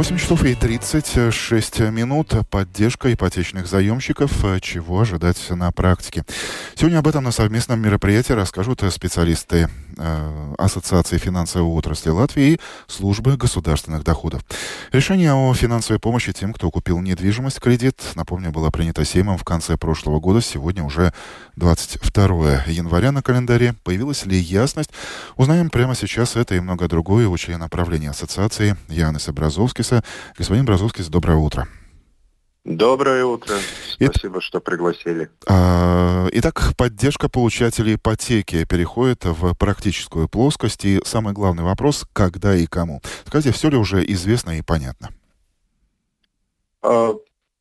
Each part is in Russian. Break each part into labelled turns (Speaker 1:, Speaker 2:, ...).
Speaker 1: 8 часов и 36 минут. Поддержка ипотечных заемщиков. Чего ожидать на практике? Сегодня об этом на совместном мероприятии расскажут специалисты э, Ассоциации финансовой отрасли Латвии и Службы государственных доходов. Решение о финансовой помощи тем, кто купил недвижимость кредит, напомню, было принято Сеймом в конце прошлого года. Сегодня уже 22 января на календаре. Появилась ли ясность? Узнаем прямо сейчас это и многое другое у члена правления Ассоциации Янеса Бразовского Бразовскиса. Господин Бразовскис, доброе утро.
Speaker 2: Доброе утро. Спасибо, Ит... что пригласили.
Speaker 1: А, итак, поддержка получателей ипотеки переходит в практическую плоскость. И самый главный вопрос, когда и кому. Скажите, все ли уже известно и понятно?
Speaker 2: А,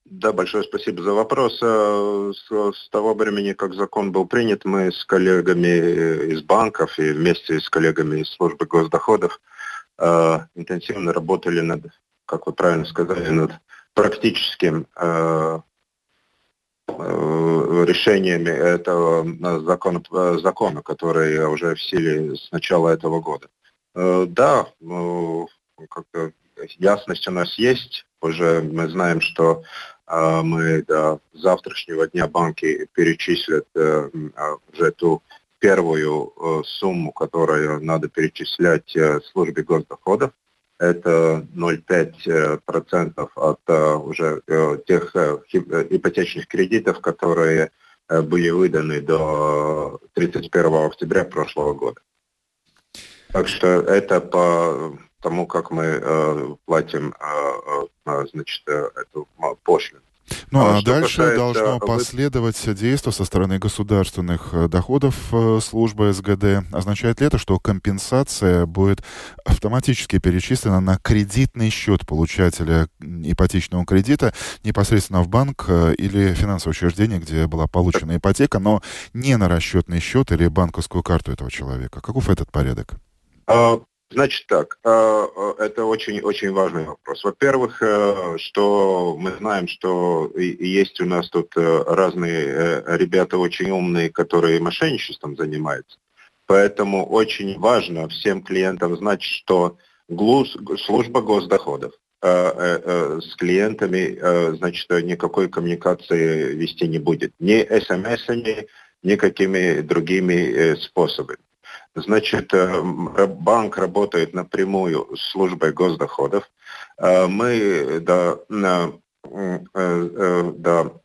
Speaker 2: да, большое спасибо за вопрос. А, с, с того времени, как закон был принят, мы с коллегами из банков и вместе с коллегами из службы госдоходов э, интенсивно работали над как вы правильно сказали, над практическим э, э, решениями этого закона, закона, который уже в силе с начала этого года. Э, да, ясность у нас есть. Уже мы знаем, что мы до завтрашнего дня банки перечислят уже ту первую сумму, которую надо перечислять службе госдоходов это 0,5% от э, уже э, тех э, ипотечных кредитов, которые были выданы до 31 октября прошлого года. Так что это по тому, как мы платим значит, эту пошлину.
Speaker 1: Ну а, а дальше касается... должно последовать действие со стороны государственных э, доходов э, службы СГД. Означает ли это, что компенсация будет автоматически перечислена на кредитный счет получателя ипотечного кредита непосредственно в банк э, или финансовое учреждение, где была получена ипотека, но не на расчетный счет или банковскую карту этого человека? Каков этот порядок?
Speaker 2: Значит так, э, э, это очень-очень важный вопрос. Во-первых, э, что мы знаем, что есть у нас тут разные ребята очень умные, которые мошенничеством занимаются. Поэтому очень важно всем клиентам знать, что ГЛУС, служба госдоходов с клиентами, значит, никакой коммуникации вести не будет. Ни смс-ами, никакими другими способами. Значит, э, банк работает напрямую с службой госдоходов. Э, мы до, э, до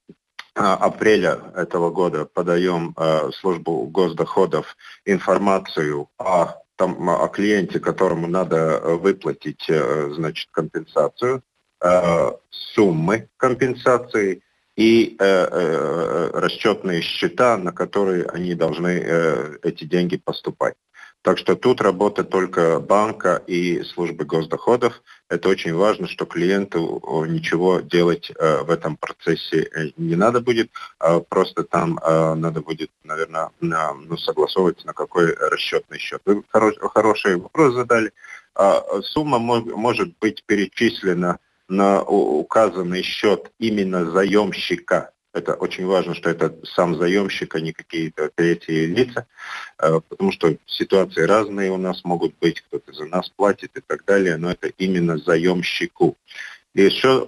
Speaker 2: апреля этого года подаем службу госдоходов информацию о, там, о клиенте, которому надо выплатить значит, компенсацию, суммы компенсации – и э, э, расчетные счета, на которые они должны э, эти деньги поступать. Так что тут работа только банка и службы госдоходов. Это очень важно, что клиенту ничего делать э, в этом процессе э, не надо будет, а просто там э, надо будет, наверное, на, ну, согласовывать, на какой расчетный счет. Вы хорош, хороший вопрос задали. А, сумма мог, может быть перечислена на указанный счет именно заемщика. Это очень важно, что это сам заемщик, а не какие-то третьи лица, э, потому что ситуации разные у нас могут быть, кто-то за нас платит и так далее, но это именно заемщику. И еще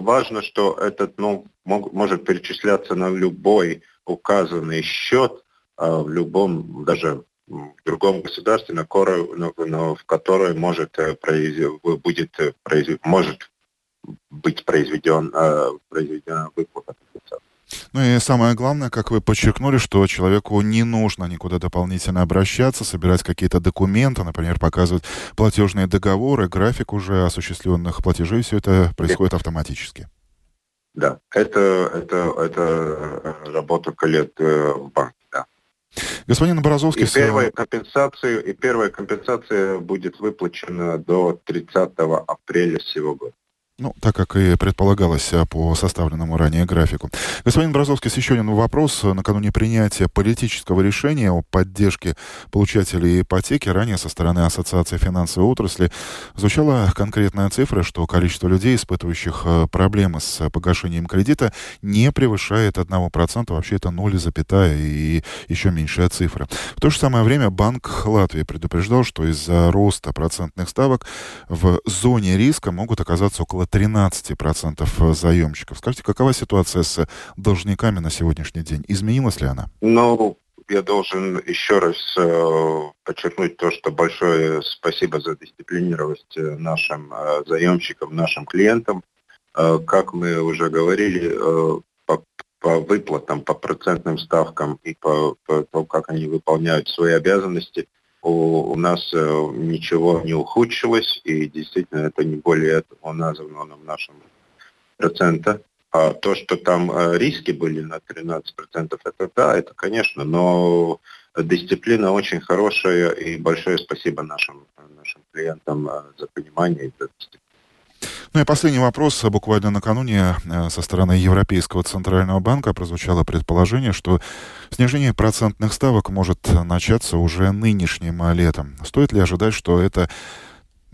Speaker 2: важно, что этот ну, мог, может перечисляться на любой указанный счет, а в любом, даже в другом государстве, на который, но, в которое может, э, будет, э, может быть произведен, э, произведена выплата компенсации.
Speaker 1: Ну и самое главное, как вы подчеркнули, что человеку не нужно никуда дополнительно обращаться, собирать какие-то документы, например, показывать платежные договоры, график уже осуществленных платежей, все это происходит автоматически.
Speaker 2: Да, это, это, это работа коллег э, в банке, да.
Speaker 1: Господин Образовский... И
Speaker 2: первая, компенсация, и первая компенсация будет выплачена до 30 апреля сего года.
Speaker 1: Ну, так как и предполагалось а, по составленному ранее графику. Господин Бразовский, еще один вопрос. Накануне принятия политического решения о поддержке получателей ипотеки ранее со стороны Ассоциации финансовой отрасли звучала конкретная цифра, что количество людей, испытывающих а, проблемы с погашением кредита, не превышает 1%. Вообще это 0, и еще меньшая цифра. В то же самое время Банк Латвии предупреждал, что из-за роста процентных ставок в зоне риска могут оказаться около 13% заемщиков. Скажите, какова ситуация с должниками на сегодняшний день? Изменилась ли она?
Speaker 2: Ну, я должен еще раз э, подчеркнуть то, что большое спасибо за дисциплинированность э, нашим э, заемщикам, нашим клиентам. Э, как мы уже говорили, э, по, по выплатам, по процентным ставкам и по, по тому, как они выполняют свои обязанности – у, нас э, ничего не ухудшилось, и действительно это не более этого названо в нашем процента. А то, что там э, риски были на 13%, это да, это конечно, но дисциплина очень хорошая, и большое спасибо нашим, нашим клиентам э, за понимание и за дисциплину.
Speaker 1: Ну и последний вопрос. Буквально накануне э, со стороны Европейского Центрального банка прозвучало предположение, что снижение процентных ставок может начаться уже нынешним летом. Стоит ли ожидать, что это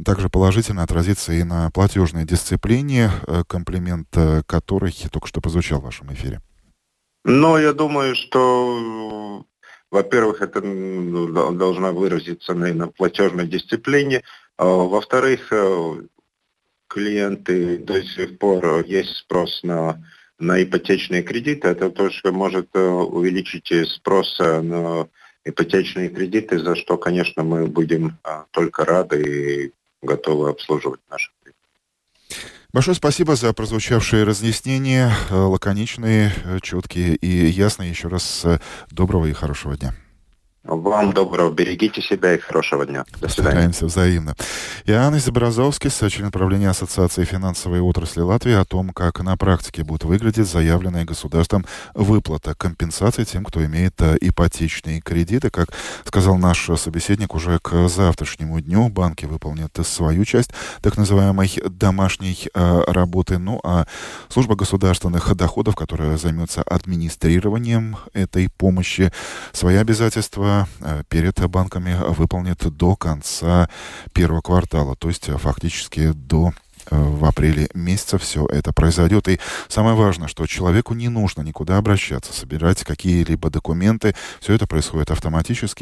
Speaker 1: также положительно отразится и на платежной дисциплине, э, комплимент э, которой только что прозвучал в вашем эфире?
Speaker 2: Ну, я думаю, что во-первых, это должна выразиться на платежной дисциплине. А во-вторых, клиенты до сих пор есть спрос на, на ипотечные кредиты. Это тоже может э, увеличить спрос на ипотечные кредиты, за что, конечно, мы будем только рады и готовы обслуживать наши клиенты.
Speaker 1: Большое спасибо за прозвучавшие разъяснения, э, лаконичные, э, четкие и ясные. Еще раз доброго и хорошего дня.
Speaker 2: Вам доброго, берегите себя и хорошего дня.
Speaker 1: До свидания. Стараемся взаимно. Иоаннис Бразовский, член правления Ассоциации финансовой отрасли Латвии, о том, как на практике будет выглядеть заявленная государством выплата компенсации тем, кто имеет э, ипотечные кредиты. Как сказал наш собеседник, уже к завтрашнему дню банки выполнят свою часть так называемой домашней э, работы. Ну а служба государственных доходов, которая займется администрированием этой помощи, свои обязательства Э, перед банками выполнит до конца первого квартала, то есть э, фактически до э, в апреле месяце все это произойдет. И самое важное, что человеку не нужно никуда обращаться, собирать какие-либо документы. Все это происходит автоматически.